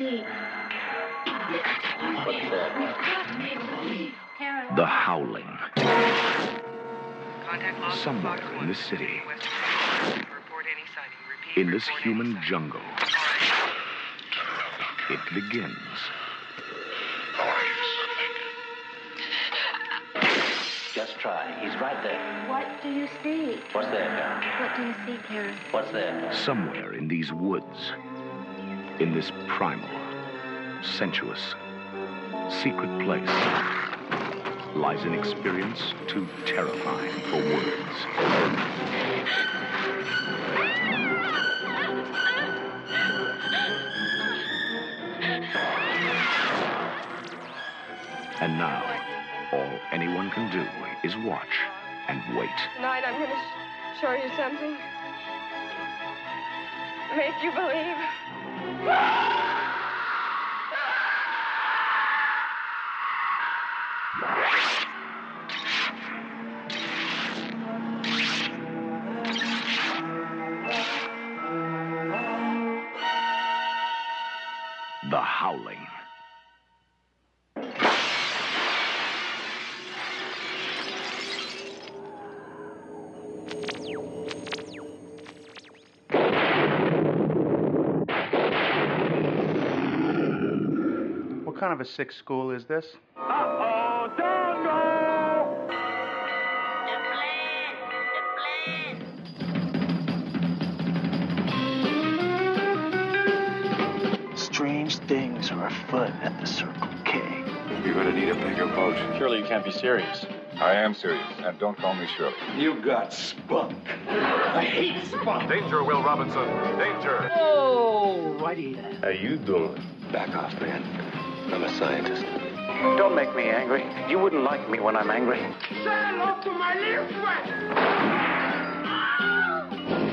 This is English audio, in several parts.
See? The Howling. Contact Somewhere in one. this city. West of Report any sighting. Repeat, In this human jungle, it begins. Just try. He's right there. What do you see? What's there, Karen? What do you see, Karen? What's there? Somewhere in these woods, in this primal, sensuous, secret place, lies an experience too terrifying for words. And now, all anyone can do is watch and wait. Tonight I'm going to sh- show you something. Make you believe. The kind of a sick school is this? Strange things are afoot at the Circle K. You're gonna need a bigger boat. Surely you can't be serious. I am serious, and don't call me Shirley. You got spunk. I hate spunk. Danger, Will Robinson. Danger. Oh, righty then. How you doing? Back off, man. I'm a scientist. Don't make me angry. You wouldn't like me when I'm angry. Say hello to my little friend.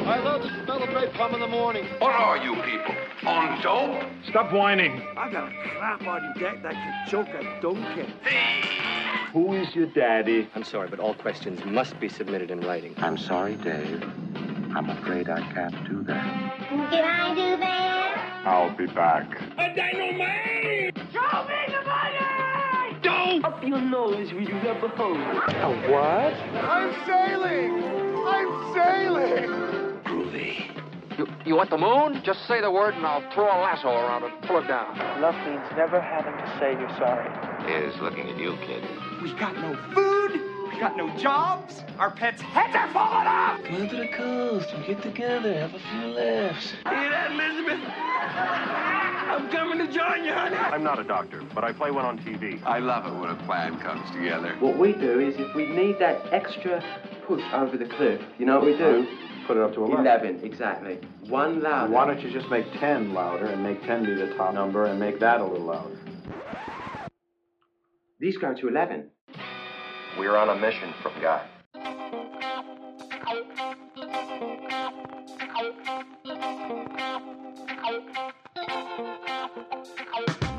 I love the smell of napalm in the morning. What are you people? On dope? Stop whining. I got a crap on deck that can choke a donkey. Who is your daddy? I'm sorry, but all questions must be submitted in writing. I'm sorry, Dave. I'm afraid I can't do that. Can I do that? I'll be back. Up your nose with your rubber hose. Groovy. You, you want the moon? Just say the word and I'll throw a lasso around it and pull it down. Love means never having to say you're sorry. Is looking at you, kid. We got no food. We got no jobs. Our pets' heads are falling off. Come to the coast and get together, have a few laughs. Hear that, Elizabeth? I'm coming to join you, honey. I'm not a doctor, but I play one on TV. I love it when a plan comes together. What we do is if we need that extra push over the cliff, you know what we do? Put it up to 11. 11, exactly. One louder. Why don't you just make 10 louder and make 10 be the top number and make that a little louder? These go to 11. We're on a mission from God.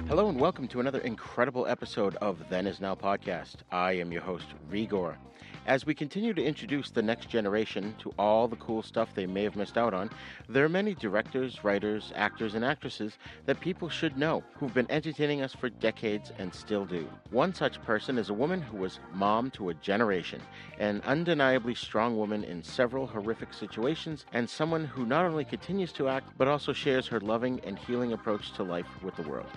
Hello and welcome to another incredible episode of Then Is Now podcast. I am your host, Roger. As we continue to introduce the next generation to all the cool stuff they may have missed out on, there are many directors, writers, actors, and actresses that people should know who've been entertaining us for decades and still do. One such person is a woman who was mom to a generation, an undeniably strong woman in several horrific situations, and someone who not only continues to act but also shares her loving and healing approach to life with the world.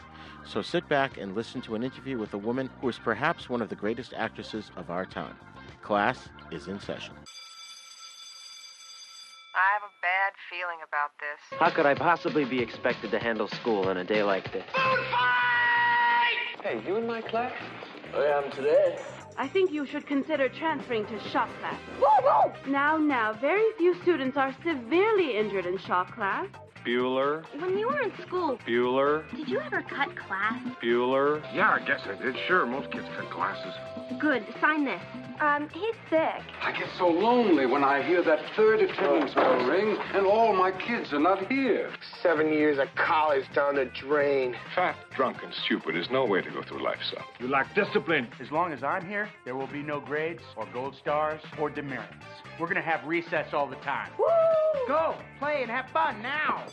So sit back and listen to an interview with a woman who is perhaps one of the greatest actresses of our time. Class is in session. I have a bad feeling about this. How could I possibly be expected to handle school on a day like this? Food fight! Hey, you in my class? I am today. I think you should consider transferring to shop class. Now, now, very few students are severely injured in shop class. Bueller. When you were in school, Bueller. did you ever cut class? Bueller. Yeah, I guess I did. Sure, most kids cut classes. Good. Sign this. Um, he's sick. I get so lonely when I hear that third attendance bell ring and all my kids are not here. Seven years of college down the drain. Fat, drunk, and stupid is no way to go through life, son. You lack discipline. As long as I'm here, there will be no grades or gold stars or demerits. We're gonna have recess all the time. Woo! Go, play, and have fun now.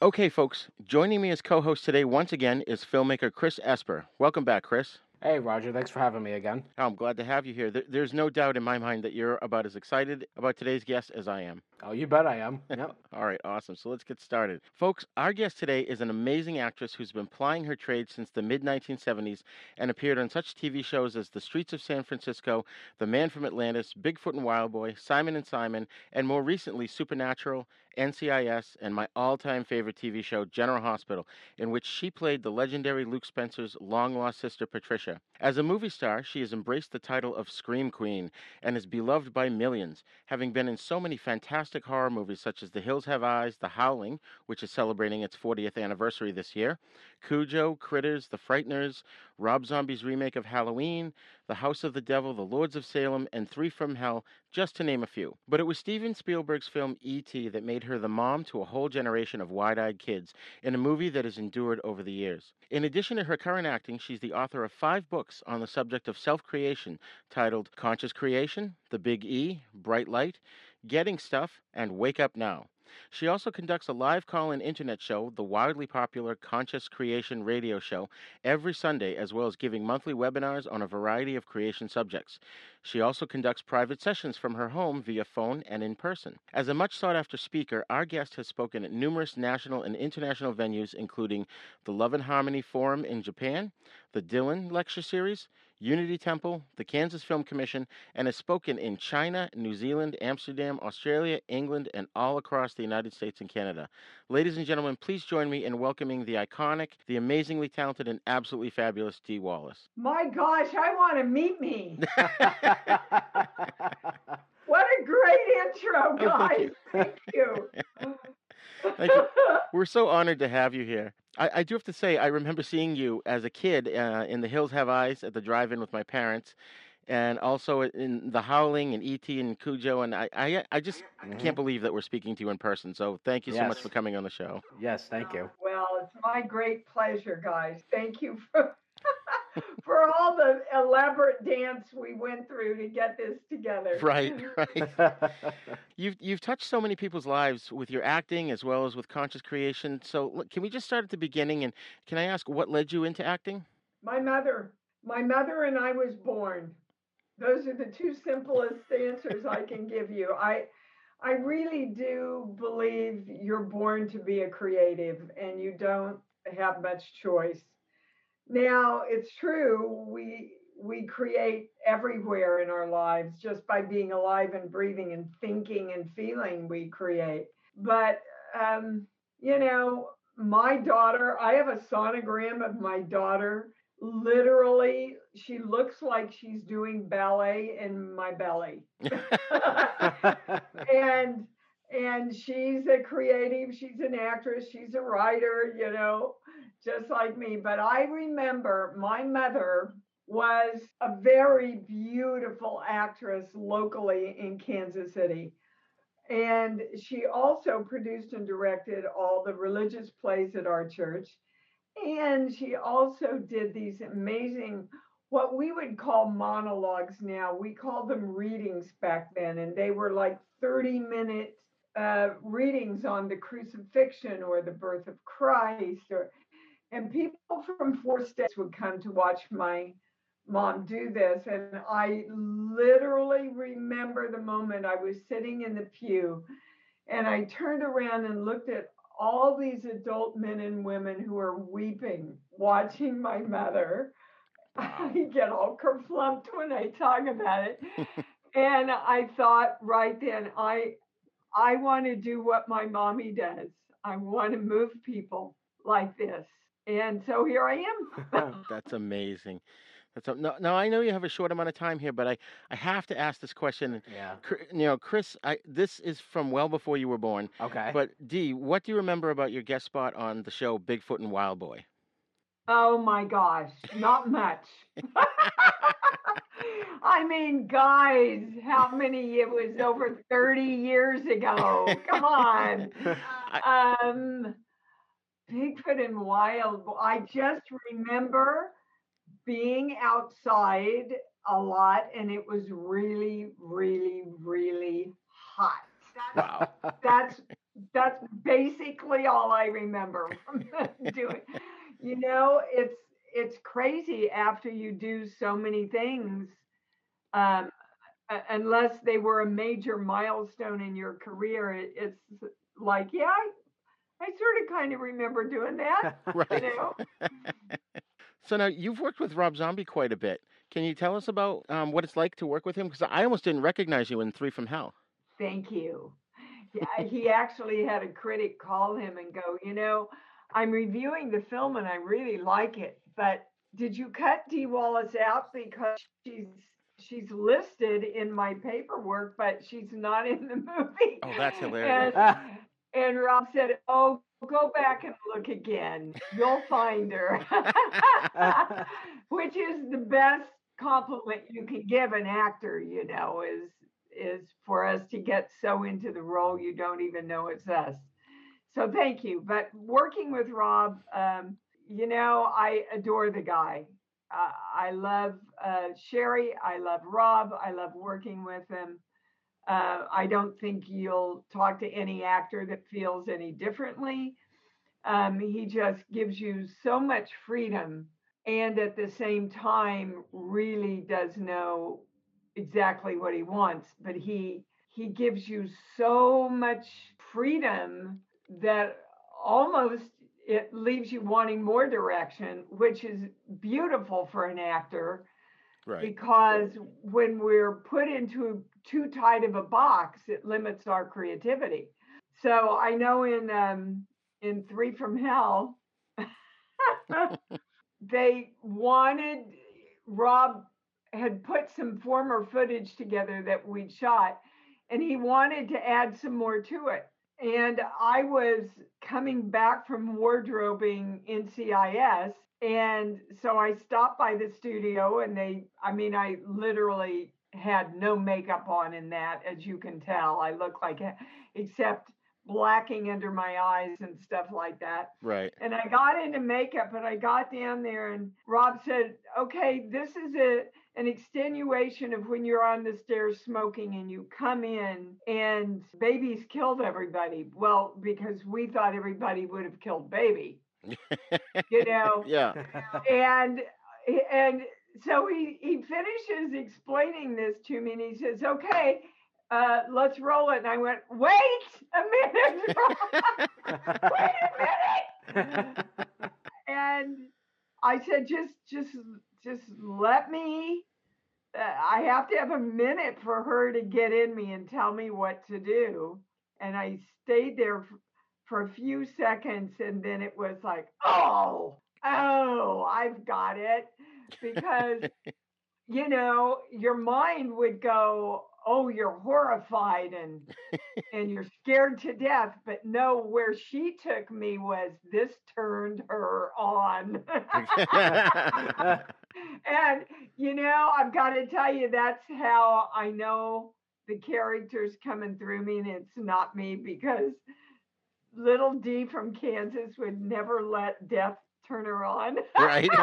Okay, folks, joining me as co host today once again is filmmaker Chris Esper. Welcome back, Chris. Hey, Roger. Thanks for having me again. Oh, I'm glad to have you here. There's no doubt in my mind that you're about as excited about today's guest as I am. Oh, you bet I am. Yep. All right, awesome. So let's get started. Folks, our guest today is an amazing actress who's been plying her trade since the mid 1970s and appeared on such TV shows as The Streets of San Francisco, The Man from Atlantis, Bigfoot and Wild Boy, Simon and Simon, and more recently Supernatural, NCIS, and my all time favorite TV show, General Hospital, in which she played the legendary Luke Spencer's long lost sister, Patricia. As a movie star, she has embraced the title of Scream Queen and is beloved by millions, having been in so many fantastic horror movies such as The Hills Have Eyes, The Howling, which is celebrating its 40th anniversary this year, Cujo, Critters, The Frighteners, Rob Zombie's remake of Halloween, The House of the Devil, The Lords of Salem, and Three from Hell, just to name a few. But it was Steven Spielberg's film E.T. that made her the mom to a whole generation of wide eyed kids in a movie that has endured over the years. In addition to her current acting, she's the author of five books on the subject of self creation titled Conscious Creation, The Big E, Bright Light, Getting Stuff, and Wake Up Now. She also conducts a live call in internet show, the wildly popular Conscious Creation radio show, every Sunday, as well as giving monthly webinars on a variety of creation subjects. She also conducts private sessions from her home via phone and in person. As a much sought after speaker, our guest has spoken at numerous national and international venues, including the Love and Harmony Forum in Japan, the Dylan Lecture Series, Unity Temple, the Kansas Film Commission, and has spoken in China, New Zealand, Amsterdam, Australia, England, and all across the United States and Canada. Ladies and gentlemen, please join me in welcoming the iconic, the amazingly talented, and absolutely fabulous Dee Wallace. My gosh, I want to meet me. what a great intro, Oh, guys. thank Thank you. Thank you. We're so honored to have you here. I, I do have to say, I remember seeing you as a kid uh, in The Hills Have Eyes at the drive-in with my parents, and also in The Howling and E.T. and Cujo, and I, I, I just can't believe that we're speaking to you in person. So thank you so much for coming on the show. Yes, thank you. Well, it's my great pleasure, guys. Thank you for for all the elaborate dance we went through to get this together. Right, right. you've you've touched so many people's lives with your acting as well as with conscious creation. So look, can we just start at the beginning? And can I ask what led you into acting? My mother, my mother and I was born. Those are the two simplest answers I can give you. I I really do believe you're born to be a creative and you don't have much choice. Now, it's true we we create everywhere in our lives just by being alive and breathing and thinking and feeling we create. But um, you know, my daughter, I have a sonogram of my daughter. Literally, she looks like she's doing ballet in my belly. and and she's a creative, she's an actress, she's a writer, you know, just like me. But I remember my mother was a very beautiful actress locally in Kansas City. And she also produced and directed all the religious plays at our church. And she also did these amazing, what we would call monologues now. We called them readings back then. And they were like 30 minute uh, readings on the crucifixion or the birth of Christ. Or, and people from four states would come to watch my mom do this. And I literally remember the moment I was sitting in the pew and I turned around and looked at all these adult men and women who are weeping watching my mother. I get all kerflumped when I talk about it. and I thought right then, I I want to do what my mommy does. I want to move people like this. And so here I am. That's amazing. That's a, no, no. I know you have a short amount of time here, but I, I have to ask this question. Yeah. Cr- You know, Chris, I, this is from well before you were born. Okay. But Dee, what do you remember about your guest spot on the show Bigfoot and Wild Boy? Oh my gosh, not much. I mean, guys, how many? It was over 30 years ago. Come on. Um, Bigfoot and Wild. I just remember being outside a lot, and it was really, really, really hot. Wow. That's that's basically all I remember from doing. You know, it's it's crazy after you do so many things. Um, unless they were a major milestone in your career, it, it's like, yeah, I, I sort of kind of remember doing that. Right. So now you've worked with Rob Zombie quite a bit. Can you tell us about um, what it's like to work with him? Because I almost didn't recognize you in Three from Hell. Thank you. Yeah, he actually had a critic call him and go, you know, I'm reviewing the film and I really like it, but did you cut Dee Wallace out because she's she's listed in my paperwork, but she's not in the movie? Oh, that's hilarious. And, and Rob said, "Oh, go back and look again. You'll find her," which is the best compliment you can give an actor. You know, is is for us to get so into the role you don't even know it's us. So thank you. But working with Rob, um, you know, I adore the guy. Uh, I love uh, Sherry. I love Rob. I love working with him. Uh, I don't think you'll talk to any actor that feels any differently. Um, he just gives you so much freedom and at the same time really does know exactly what he wants but he he gives you so much freedom that almost it leaves you wanting more direction which is beautiful for an actor Right. because when we're put into too tight of a box, it limits our creativity. So I know in um, in Three from Hell, they wanted Rob had put some former footage together that we'd shot, and he wanted to add some more to it. And I was coming back from wardrobing NCIS, And so I stopped by the studio, and they, I mean, I literally had no makeup on in that, as you can tell. I look like, a- except blacking under my eyes and stuff like that. Right. And I got into makeup and I got down there and Rob said, okay, this is a, an extenuation of when you're on the stairs smoking and you come in and babies killed everybody. Well, because we thought everybody would have killed baby, you know? Yeah. and and so he he finishes explaining this to me and he says okay uh, let's roll it. And i went wait a minute wait a minute. And i said just just just let me uh, i have to have a minute for her to get in me and tell me what to do. And i stayed there for a few seconds and then it was like oh oh i've got it because you know your mind would go oh you're horrified and and you're scared to death but no where she took me was this turned her on. And you know i've got to tell you that's how i know the characters coming through me and it's not me because little Dee from kansas would never let death turn her on Right.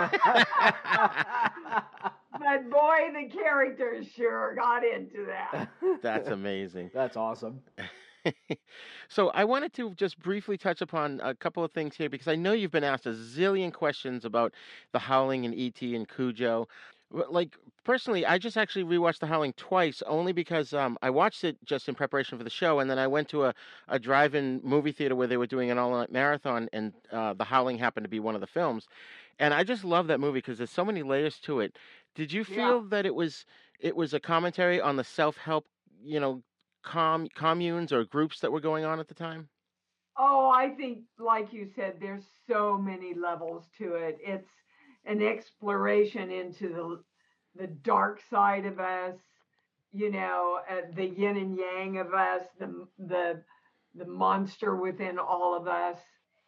but boy the characters sure got into that That's amazing. That's awesome. so I wanted to just briefly touch upon a couple of things here because I know you've been asked a zillion questions about the Howling and ET and Cujo. Like personally, I just actually rewatched The Howling twice, only because um, I watched it just in preparation for the show, and then I went to a, a drive-in movie theater where they were doing an all-night marathon, and uh, The Howling happened to be one of the films, and I just love that movie because there's so many layers to it. Did you Yeah. feel that it was it was a commentary on the self-help, you know, com- communes or groups that were going on at the time? Oh, I think, like you said, there's so many levels to it. It's an exploration into the the dark side of us, you know, uh, the yin and yang of us, the the the monster within all of us.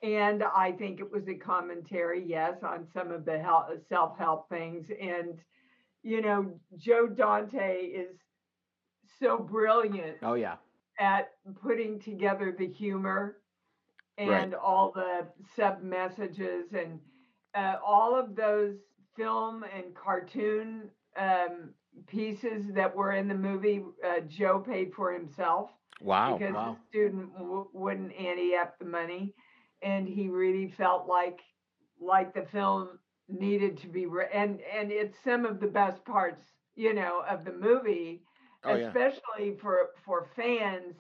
And I think it was a commentary, yes, on some of the self help things. And, you know, Joe Dante is so brilliant. Oh, yeah. At putting together the humor and right. all the sub messages and uh, all of those film and cartoon um, pieces that were in the movie, uh, Joe paid for himself. Wow. Because wow. the student w- wouldn't ante up the money. And he really felt like like the film needed to be re- and and it's some of the best parts you know of the movie oh, especially yeah. for for fans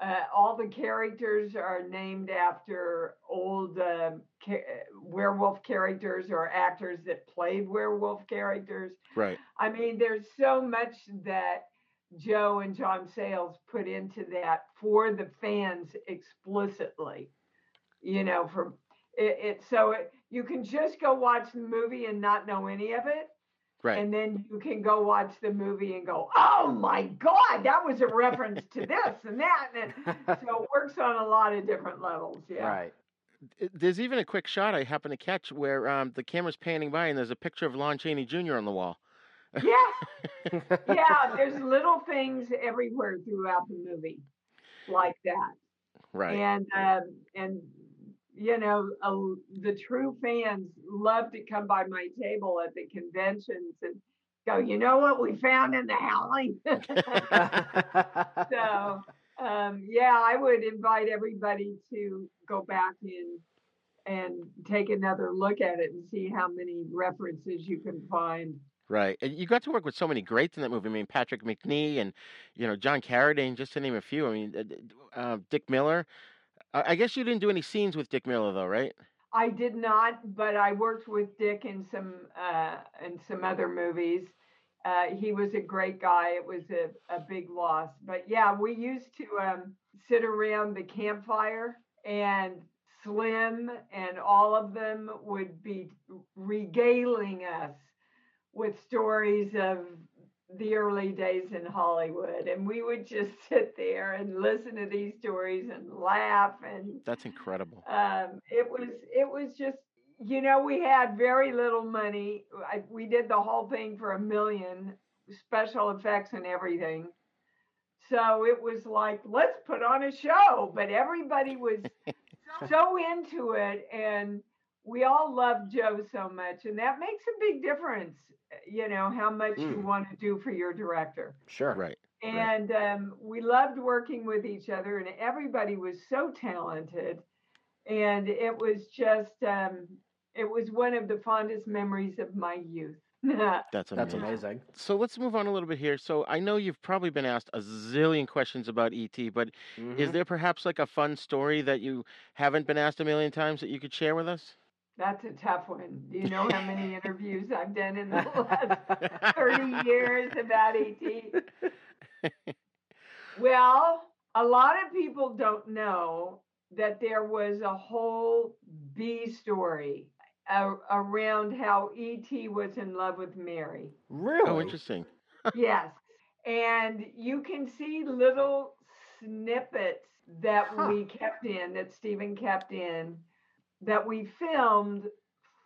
uh, all the characters are named after old uh, ca- werewolf characters or actors that played werewolf characters. Right. I mean, there's so much that Joe and John Sayles put into that for the fans explicitly. You know, for it, it so it, you can just go watch the movie and not know any of it. Right. And then you can go watch the movie and go, oh my God, that was a reference to this and that. And so it works on a lot of different levels. Yeah. Right. There's even a quick shot I happen to catch where um, the camera's panning by and there's a picture of Lon Chaney Jr. on the wall. Yeah. yeah. There's little things everywhere throughout the movie like that. Right. And, um, and, you know, uh, the true fans love to come by my table at the conventions and go, you know what we found in the alley? so, um, yeah, I would invite everybody to go back in and take another look at it and see how many references you can find. Right. And you got to work with so many greats in that movie. I mean, Patrick Macnee and, you know, John Carradine, just to name a few. I mean, uh, Dick Miller. I guess you didn't do any scenes with Dick Miller, though, right? I did not, but I worked with Dick in some uh, in some other movies. Uh, he was a great guy. It was a, a big loss, but yeah, we used to um, sit around the campfire, and Slim and all of them would be regaling us with stories of the early days in Hollywood, and we would just sit there and listen to these stories and laugh. And that's incredible. Um, it was it was just you know we had very little money. I, we did the whole thing for a million, special effects and everything. So it was like let's put on a show, but everybody was so into it and we all loved Joe so much, and that makes a big difference. You know how much mm. you want to do for your director. Sure. Right. And right. Um, we loved working with each other, and everybody was so talented, and it was just um, it was one of the fondest memories of my youth. That's amazing. That's amazing. So let's move on a little bit here. So I know you've probably been asked a zillion questions about ET, but mm-hmm. is there perhaps like a fun story that you haven't been asked a million times that you could share with us? That's a tough one. Do you know how many interviews I've done in the last 30 years about ET? Well, a lot of people don't know that there was a whole B story uh, around how ET was in love with Mary. Really? Oh, interesting. yes. And you can see little snippets that huh. we kept in, that Steven kept in that we filmed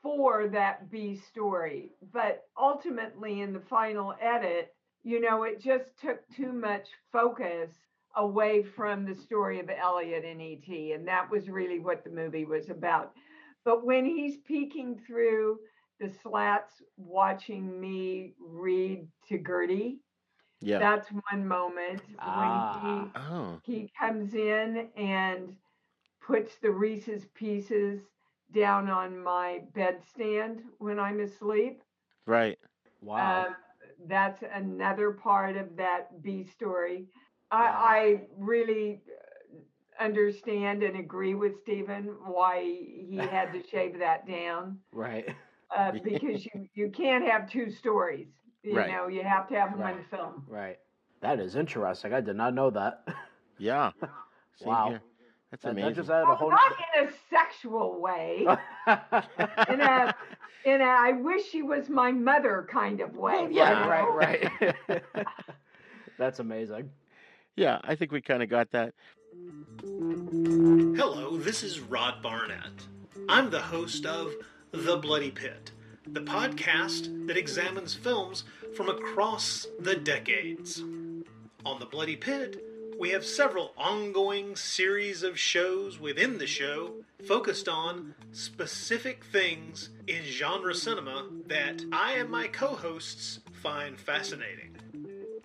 for that B story. But ultimately, in the final edit, you know, it just took too much focus away from the story of Elliott and E.T., and that was really what the movie was about. But when he's peeking through the slats, watching me read to Gertie, yeah. that's one moment ah. when he, oh. he comes in and puts the Reese's pieces down on my bedstand when I'm asleep. Right. Wow. Um, that's another part of that B story. I, I really understand and agree with Steven why he had to shave that down. Right. Uh, because you, you can't have two stories. You right. know, you have to have right. one film. Right. That is interesting. I did not know that. Yeah. wow. Here. That's That- that just added a whole. Not in a sexual way. in a in a I wish she was my mother kind of way. you yeah, know? right, right. That's amazing. Yeah, I think we kind of got that. Hello, this is Rod Barnett. I'm the host of The Bloody Pit, the podcast that examines films from across the decades. On The Bloody Pit, we have several ongoing series of shows within the show focused on specific things in genre cinema that I and my co hosts find fascinating.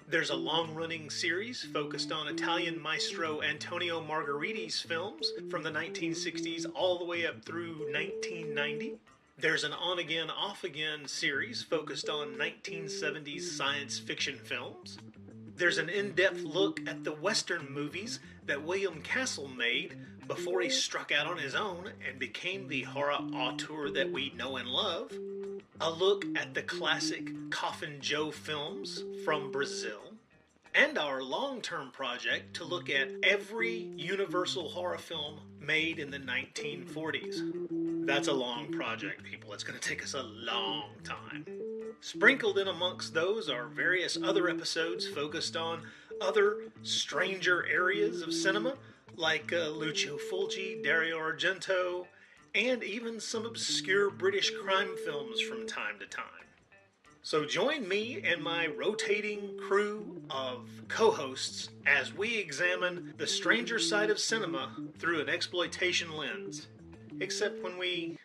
There's a long running series focused on Italian maestro Antonio Margheriti's films from the 1960s all the way up through 1990. There's an on again, off again series focused on 1970s science fiction films. There's an in depth look at the Western movies that William Castle made before he struck out on his own and became the horror auteur that we know and love. A look at the classic Coffin Joe films from Brazil. And our long term project to look at every Universal horror film made in the 1940s. That's a long project, people. It's going to take us a long time. Sprinkled in amongst those are various other episodes focused on other stranger areas of cinema, like uh, Lucio Fulci, Dario Argento, and even some obscure British crime films from time to time. So join me and my rotating crew of co hosts as we examine the stranger side of cinema through an exploitation lens. Except when we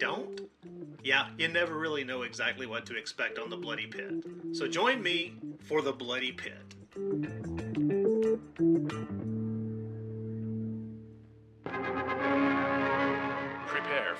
don't? Yeah, you never really know exactly what to expect on the Bloody Pit. So join me for the Bloody Pit.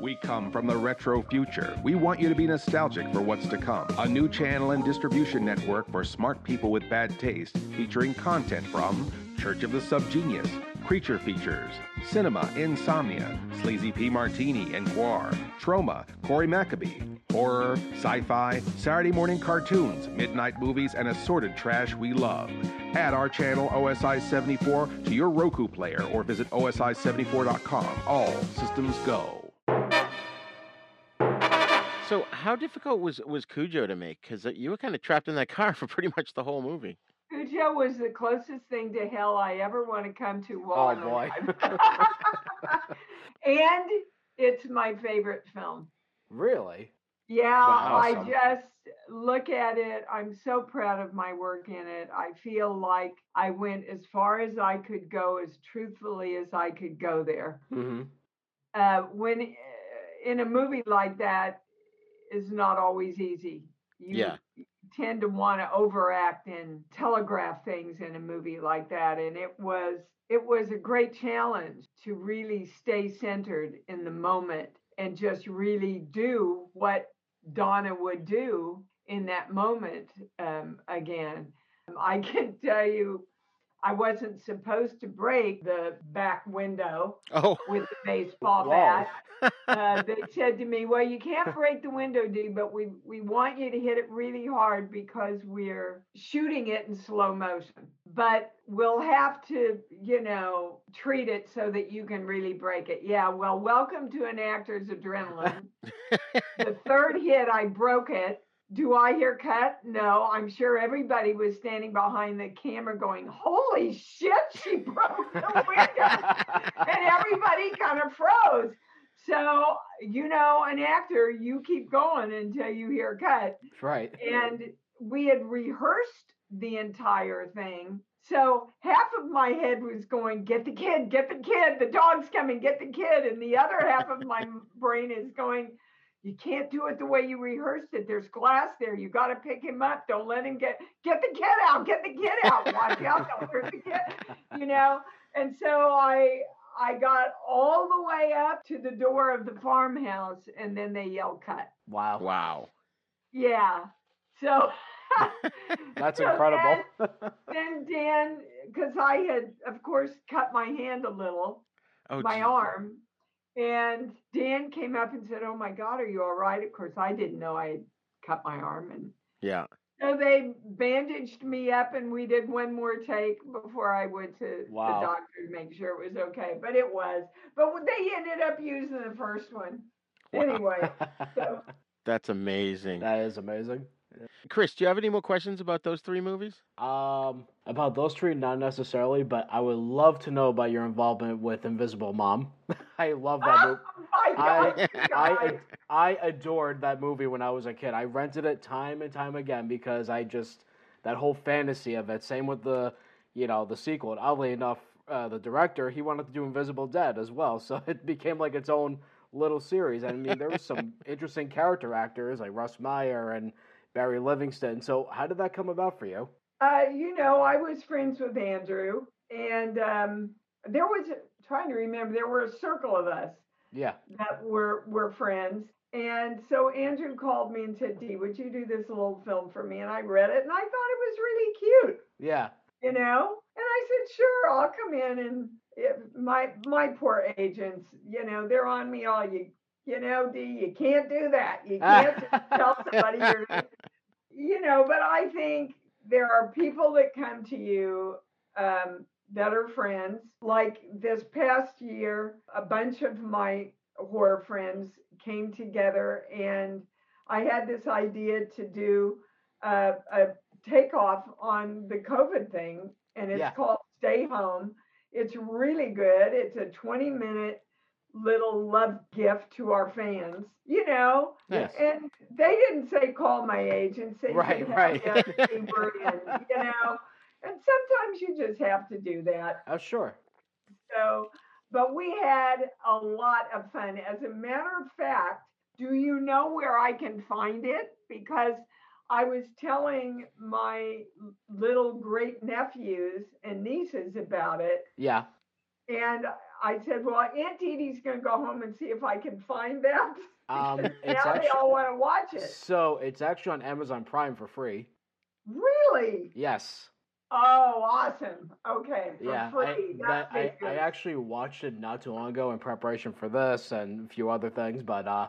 We come from the retro future. We want you to be nostalgic for what's to come. A new channel and distribution network for smart people with bad taste, featuring content from Church of the Subgenius, Creature Features, Cinema, Insomnia, Sleazy P. Martini and GWAR, Trauma, Cory McAbee, Horror, Sci Fi, Saturday morning cartoons, midnight movies, and assorted trash we love. Add our channel OSI 74 to your Roku player or visit OSI74.com. All systems go. So, how difficult was was Cujo to make? Because you were kind of trapped in that car for pretty much the whole movie. Cujo was the closest thing to hell I ever want to come to Oh boy. and it's my favorite film. really? Yeah, Wow. I just look at it. I'm so proud of my work in it. I feel like I went as far as I could go, as truthfully as I could go there. Mm-hmm. Uh, when uh, in a movie like that is not always easy. You Yeah. tend to want to overact and telegraph things in a movie like that, and it was it was a great challenge to really stay centered in the moment and just really do what Donna would do in that moment um, again. I can tell you, I wasn't supposed to break the back window Oh. with the baseball Whoa. bat. Uh, they said to me, "Well, you can't break the window, Dee, but we we want you to hit it really hard because we're shooting it in slow motion. But we'll have to, you know, treat it so that you can really break it." Yeah. Well, welcome to an actor's adrenaline. the third hit, I broke it. Do I hear cut? No, I'm sure everybody was standing behind the camera going, Holy shit, she broke the window. and everybody kind of froze. So, you know, an actor, you keep going until you hear cut. Right. And we had rehearsed the entire thing. So half of my head was going, get the kid, get the kid, the dog's coming, get the kid. And the other half of my brain is going, you can't do it the way you rehearsed it. There's glass there. You got to pick him up. Don't let him get get the kid out. Get the kid out. Watch out. Don't hurt the kid. You know. And so I I got all the way up to the door of the farmhouse, and then they yelled cut. Wow. Wow. Yeah. So That's so incredible. Then, then Dan, because I had, of course, cut my hand a little, Oh, my gee. arm, and Dan came up and said, "Oh my God, are you all right?" Of course, I didn't know I had cut my arm, and Yeah. so they bandaged me up, and we did one more take before I went to Wow. the doctor to make sure it was okay. But it was. But they ended up using the first one anyway. So That's amazing. That is amazing. Chris, do you have any more questions about those three movies? Um, about those three, not necessarily, but I would love to know about your involvement with Invisible Mom. I love that movie. I, I. I adored that movie when I was a kid. I rented it time and time again because I just that whole fantasy of it. Same with the, you know, the sequel. And oddly enough, uh, the director he wanted to do Invisible Dad as well, so it became like its own little series. I mean, there was some interesting character actors like Russ Meyer and Barry Livingston. So how did that come about for you? Uh, you know, I was friends with Andrew, and um, there was trying to remember there were a circle of us Yeah. that were were friends. And so Andrew called me and said, "Dee, would you do this little film for me?" And I read it, and I thought it was really cute, Yeah. you know. And I said, "Sure, I'll come in." And it, my my poor agents, you know, they're on me all you. You know, Dee, you can't do that. You can't tell somebody you're you know, but I think there are people that come to you um, that are friends. Like this past year, a bunch of my horror friends came together, and I had this idea to do a, a takeoff on the COVID thing, and it's Yeah. called Stay Home. It's really good. It's a 20 minute little love gift to our fans, you know. Yes. And they didn't say call my agent, say Right, right. yeah, in," you know. And sometimes you just have to do that. Oh, sure. So, but we had a lot of fun. As a matter of fact, do you know where I can find it? Because I was telling my little great nephews and nieces about it. Yeah. And I said, well, Aunt Dee Dee's going to go home and see if I can find that. Um, now it's they all want to watch it. so it's actually on Amazon Prime for free. Really? Yes. Oh, awesome. Okay. For yeah, free. I, That I, I actually watched it not too long ago in preparation for this and a few other things, but uh,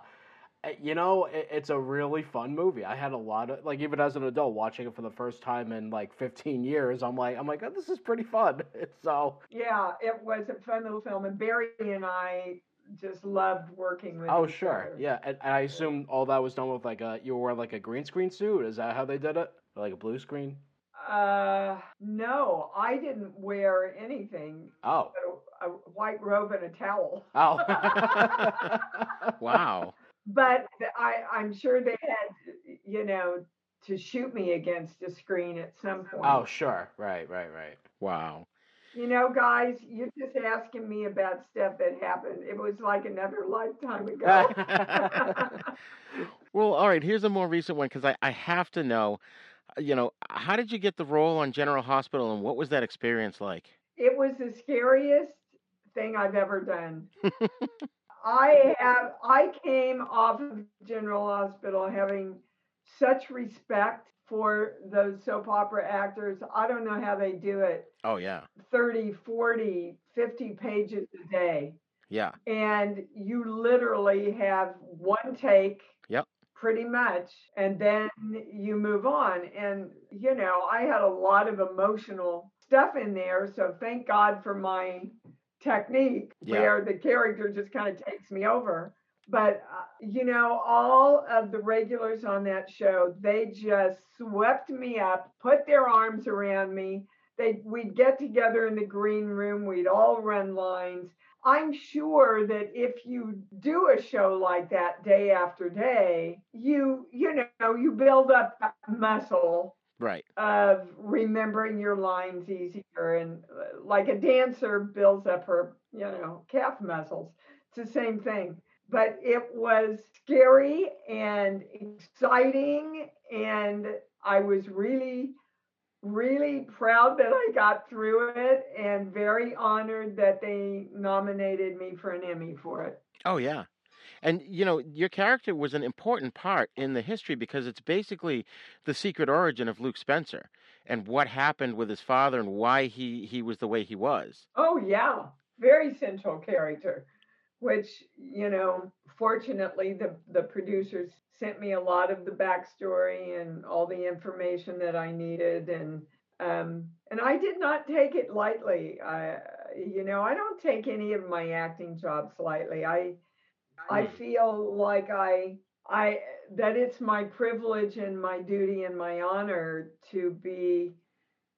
you know, it, it's a really fun movie. I had a lot of like even as an adult watching it for the first time in like 15 years. I'm like, I'm like, oh, this is pretty fun. so Yeah, it was a fun little film, and Barry and I just loved working with. oh each sure, other. yeah, and, and I assume all that was done with like a you wore like a green screen suit. Is that how they did it? Or like a blue screen? Uh, no, I didn't wear anything. Oh. A, a white robe and a towel. Oh. wow. But I, I'm sure they had, you know, to shoot me against a screen at some point. oh sure, right, right, right. Wow. You know, guys, you're just asking me about stuff that happened. It was like another lifetime ago. Well, all right. Here's a more recent one because I, I have to know. uh, You know, how did you get the role on General Hospital, and what was that experience like? it was the scariest thing I've ever done. I have I came off of General Hospital having such respect for those soap opera actors. I don't know how they do it. Oh yeah, 30, 40, 50 pages a day. yeah, And you literally have one take yep. pretty much and then you move on and you know i had a lot of emotional stuff in there so thank god for my technique Yeah. where the character just kind of takes me over. But uh, you know all of the regulars on that show they just swept me up put their arms around me. They we'd get together in the green room we'd all run lines. I'm sure that if you do a show like that day after day, you you know you build up that muscle Right. of remembering your lines easier, and uh, like a dancer builds up her you know calf muscles. It's the same thing. But it was scary and exciting, and I was really really proud that I got through it and very honored that they nominated me for an Emmy for it. Oh yeah. And you know, your character was an important part in the history because it's basically the secret origin of Luke Spencer and what happened with his father and why he he was the way he was. Oh yeah, very central character, which you know, fortunately the the producers sent me a lot of the backstory and all the information that I needed and um, and I did not take it lightly. I, you know, I don't take any of my acting jobs lightly. I I feel like I I that it's my privilege and my duty and my honor to be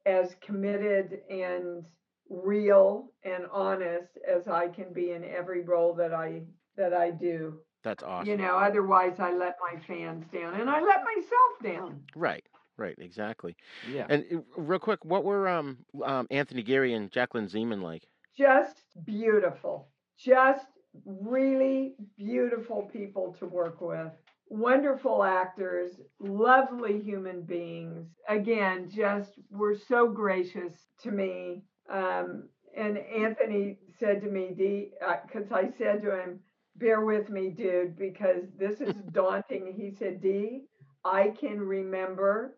as committed and real and honest as I can be in every role that I that I do. That's awesome. You know, otherwise I let my fans down and I let myself down. Right. Right, exactly. Yeah. And uh, real quick, what were um, um Anthony Geary and Jacqueline Zeman like? Just beautiful. Just really beautiful people to work with. Wonderful actors, lovely human beings. Again, just were so gracious to me. Um, and Anthony said to me, Dee, because uh, I said to him, bear with me, dude, because this is daunting. He said, Dee, I can remember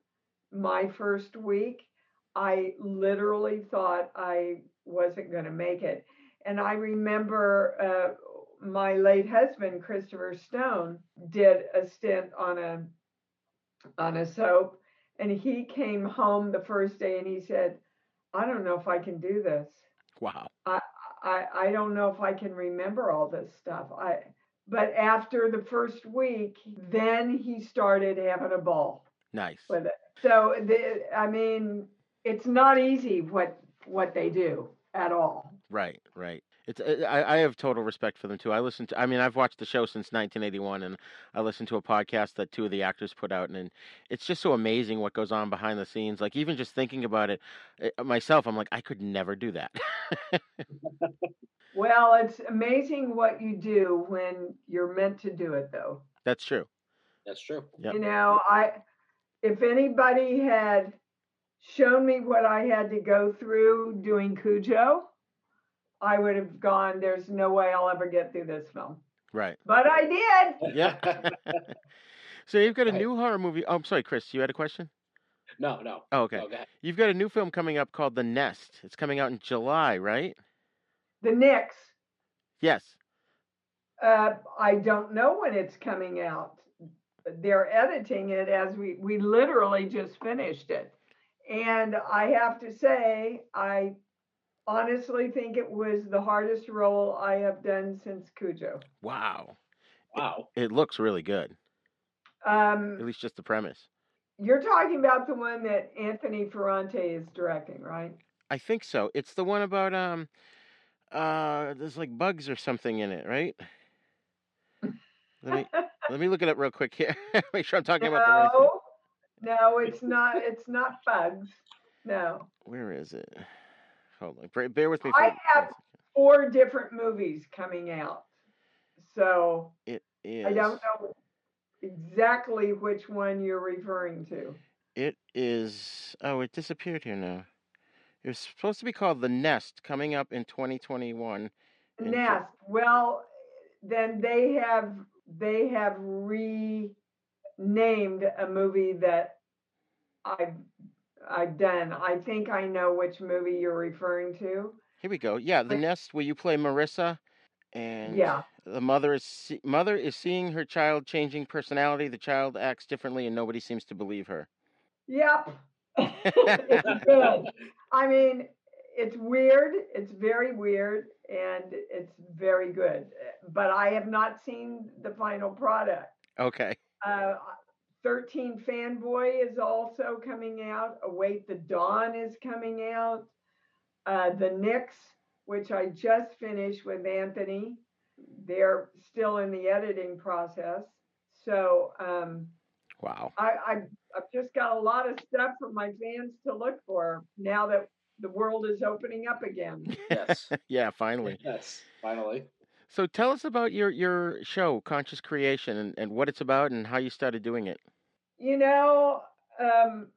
my first week. I literally thought I wasn't going to make it. And I remember uh, my late husband, Christopher Stone, did a stint on a on a soap, and he came home the first day and he said, "I don't know if I can do this. Wow. I I, I don't know if I can remember all this stuff. I but after the first week, then he started having a ball Nice. with it. So the, I mean, it's not easy what what they do at all. Right, right. It's uh, I, I have total respect for them too. I listen to I mean I've watched the show since 1981 and I listened to a podcast that two of the actors put out and, it's just so amazing what goes on behind the scenes. Like even just thinking about it uh, myself I'm like I could never do that. Well, it's amazing what you do when you're meant to do it, though. That's true. That's true. Yep. You know, I if anybody had shown me what I had to go through doing Cujo, I would have gone, there's no way I'll ever get through this film. Right. But I did. Yeah. so you've got a new horror movie. Oh, I'm sorry, Chris. You had a question? No, no. Oh, okay. No, go ahead. You've got a new film coming up called The Nest. It's coming out in July, right? The Knicks. Yes. Uh, I don't know when it's coming out. They're editing it as we we literally just finished it, and I have to say I honestly think it was the hardest role I have done since Cujo. Wow. Wow. It looks really good. Um, At least just the premise. you're talking about the one that Anthony Ferrante is directing, right? I think so. It's the one about um uh there's like bugs or something in it, right? Let me let me look it up real quick here. Make sure I'm talking about the right thing. No, no, it's not. It's not bugs. No, Where is it? Hold on. Bear- with me for I have four different movies coming out, so it is I don't know exactly which one you're referring to. It is oh, it disappeared here now. It was supposed to be called The Nest coming up in 2021. in Ju- Nest. Well, then they have they have renamed a movie that I've I've done. I think I know which movie you're referring to. Here we go. Yeah, The Nest where you play Marissa and Yeah. the mother is mother is seeing her child changing personality. The child acts differently and nobody seems to believe her. Yep. it's good. I mean, it's weird. It's very weird, and it's very good. But I have not seen the final product. Okay. Uh, 13 Fanboy is also coming out. Await the Dawn is coming out. Uh, the Knicks which I just finished with Anthony. They're still in the editing process. So um, Wow. I, I, I've just got a lot of stuff for my fans to look for now that the world is opening up again. Yes. yeah, finally. Yes, finally. So tell us about your your show, Conscious Creation, and, and what it's about and how you started doing it. You know, um,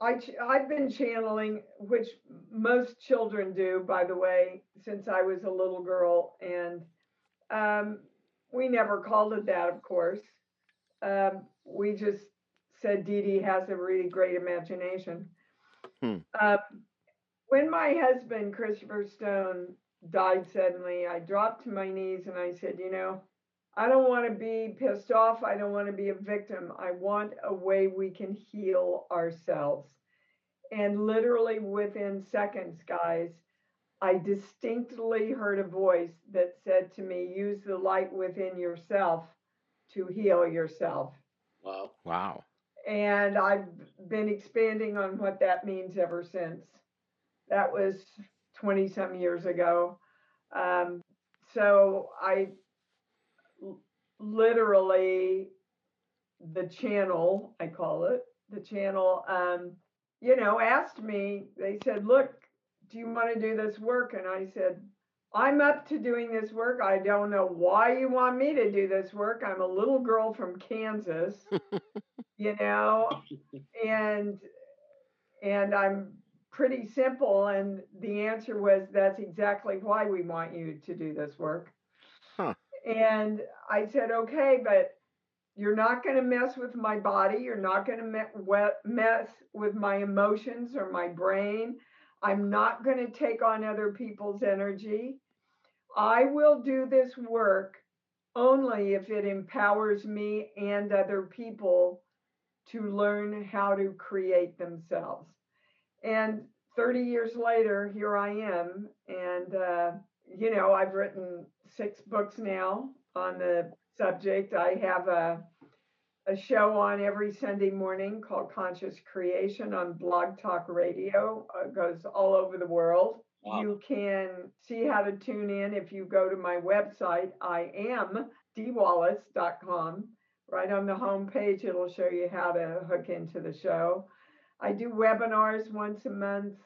I ch- I've been channeling, which most children do, by the way, since I was a little girl, and um, we never called it that, of course. Um, we just said Dee Dee has a really great imagination. Hmm. Um, when my husband Christopher Stone died suddenly, I dropped to my knees and I said, you know, I don't want to be pissed off. I don't want to be a victim. I want a way we can heal ourselves. And literally within seconds, guys, I distinctly heard a voice that said to me, use the light within yourself to heal yourself. Wow. Wow. And I've been expanding on what that means ever since. That was 20 some years ago. Um, so I l- literally, the channel, I call it, the channel, um, you know, asked me, they said, look, do you want to do this work? And I said, I'm up to doing this work. I don't know why you want me to do this work. I'm a little girl from Kansas, you know, and and I'm pretty simple. And the answer was, that's exactly why we want you to do this work. And I said, okay, but you're not going to mess with my body. You're not going to me- mess with my emotions or my brain. I'm not going to take on other people's energy. I will do this work only if it empowers me and other people to learn how to create themselves. And 30 years later, here I am. And, uh, you know, I've written six books now on the subject. I have a, a show on every Sunday morning called Conscious Creation on Blog Talk Radio. Uh, it goes all over the world. Wow. You can see how to tune in if you go to my website, I am deewallace.com. Right on the home page, it'll show you how to hook into the show. I do webinars once a month.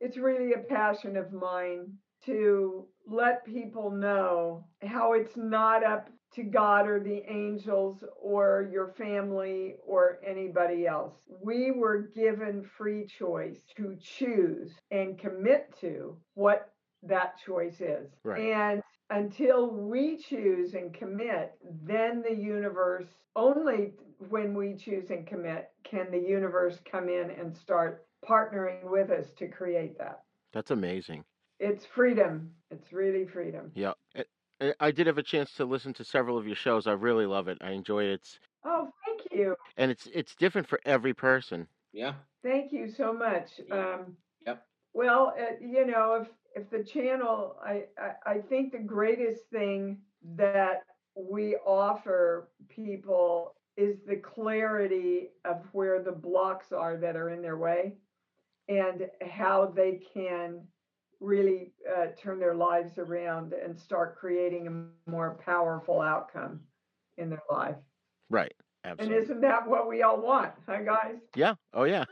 It's really a passion of mine to let people know how it's not up to God or the angels or your family or anybody else. We were given free choice to choose and commit to what that choice is. Right. And until we choose and commit, then the universe, only when we choose and commit, can the universe come in and start partnering with us to create that. That's amazing. It's freedom. It's really freedom. Yeah. I- I- I did have a chance to listen to several of your shows. I really love it. I enjoy it. It's, Oh, thank you. and it's it's different for every person. Yeah. Thank you so much. Um, Yep. well, uh, you know, if if the channel, I, I I think the greatest thing that we offer people is the clarity of where the blocks are that are in their way, and how they can really uh, turn their lives around and start creating a more powerful outcome in their life. Right. Absolutely. And isn't that what we all want, huh, guys? Yeah. Oh yeah.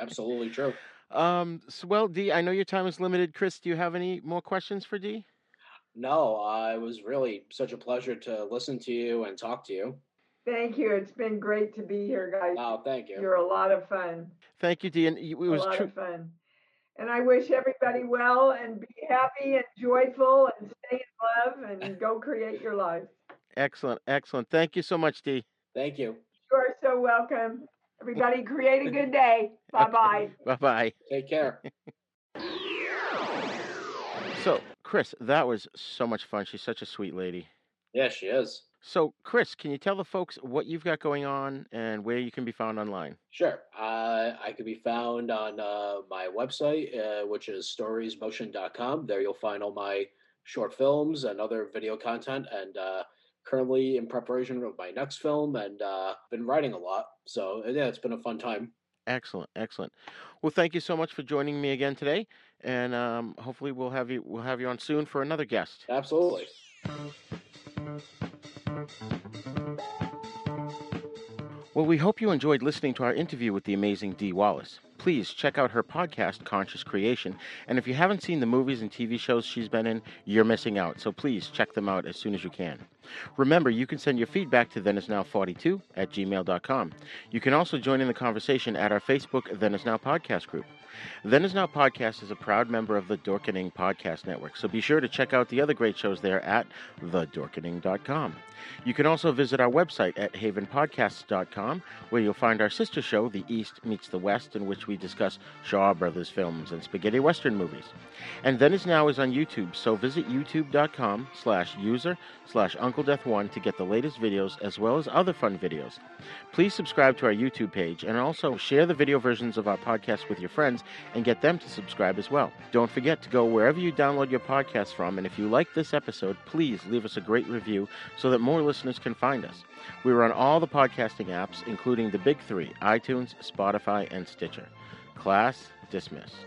Absolutely true. Um. So, well, Dee, I know your time is limited. Chris, do you have any more questions for Dee? No, uh, it was really such a pleasure to listen to you and talk to you. Thank you. It's been great to be here, guys. Oh, thank you. You're a lot of fun. Thank you, Dee. And it was a was lot true. of fun. And I wish everybody well and be happy and joyful and stay in love and go create your life. Excellent. Excellent. Thank you so much, Dee. Thank you. You are so welcome. Everybody create a good day. Bye bye. Bye bye. Take care. So, Chris, that was so much fun. She's such a sweet lady. Yeah, she is. So, Chris, can you tell the folks what you've got going on and where you can be found online? Sure. Uh, I can be found on uh, my website, uh, which is storiesmotion.com. There you'll find all my short films and other video content. And uh, currently in preparation of my next film and uh, been writing a lot. So, yeah, it's been a fun time. Excellent. Excellent. Well, thank you so much for joining me again today. and um, hopefully we'll have you we'll have you on soon for another guest. Absolutely. Well, we hope you enjoyed listening to our interview with the amazing Dee Wallace. Please check out her podcast, Conscious Creation. And if you haven't seen the movies and TV shows she's been in, you're missing out. So please check them out as soon as you can. Remember, you can send your feedback to thenisnow42 at gmail.com. You can also join in the conversation at our Facebook Then Is Now podcast group. Then Is Now podcast is a proud member of the Dorkening Podcast Network, so be sure to check out the other great shows there at thedorkening.com. You can also visit our website at havenpodcasts.com, where you'll find our sister show, The East Meets the West, in which we discuss Shaw Brothers films and spaghetti western movies. And Then Is Now is on YouTube, so visit youtube.com slash user slash Uncle Death One to get the latest videos as well as other fun videos. Please subscribe to our YouTube page and also share the video versions of our podcast with your friends and get them to subscribe as well. Don't forget to go wherever you download your podcast from, and if you like this episode, please leave us a great review so that more listeners can find us. We on all the podcasting apps, including the big three iTunes, Spotify, and Stitcher. Class dismissed.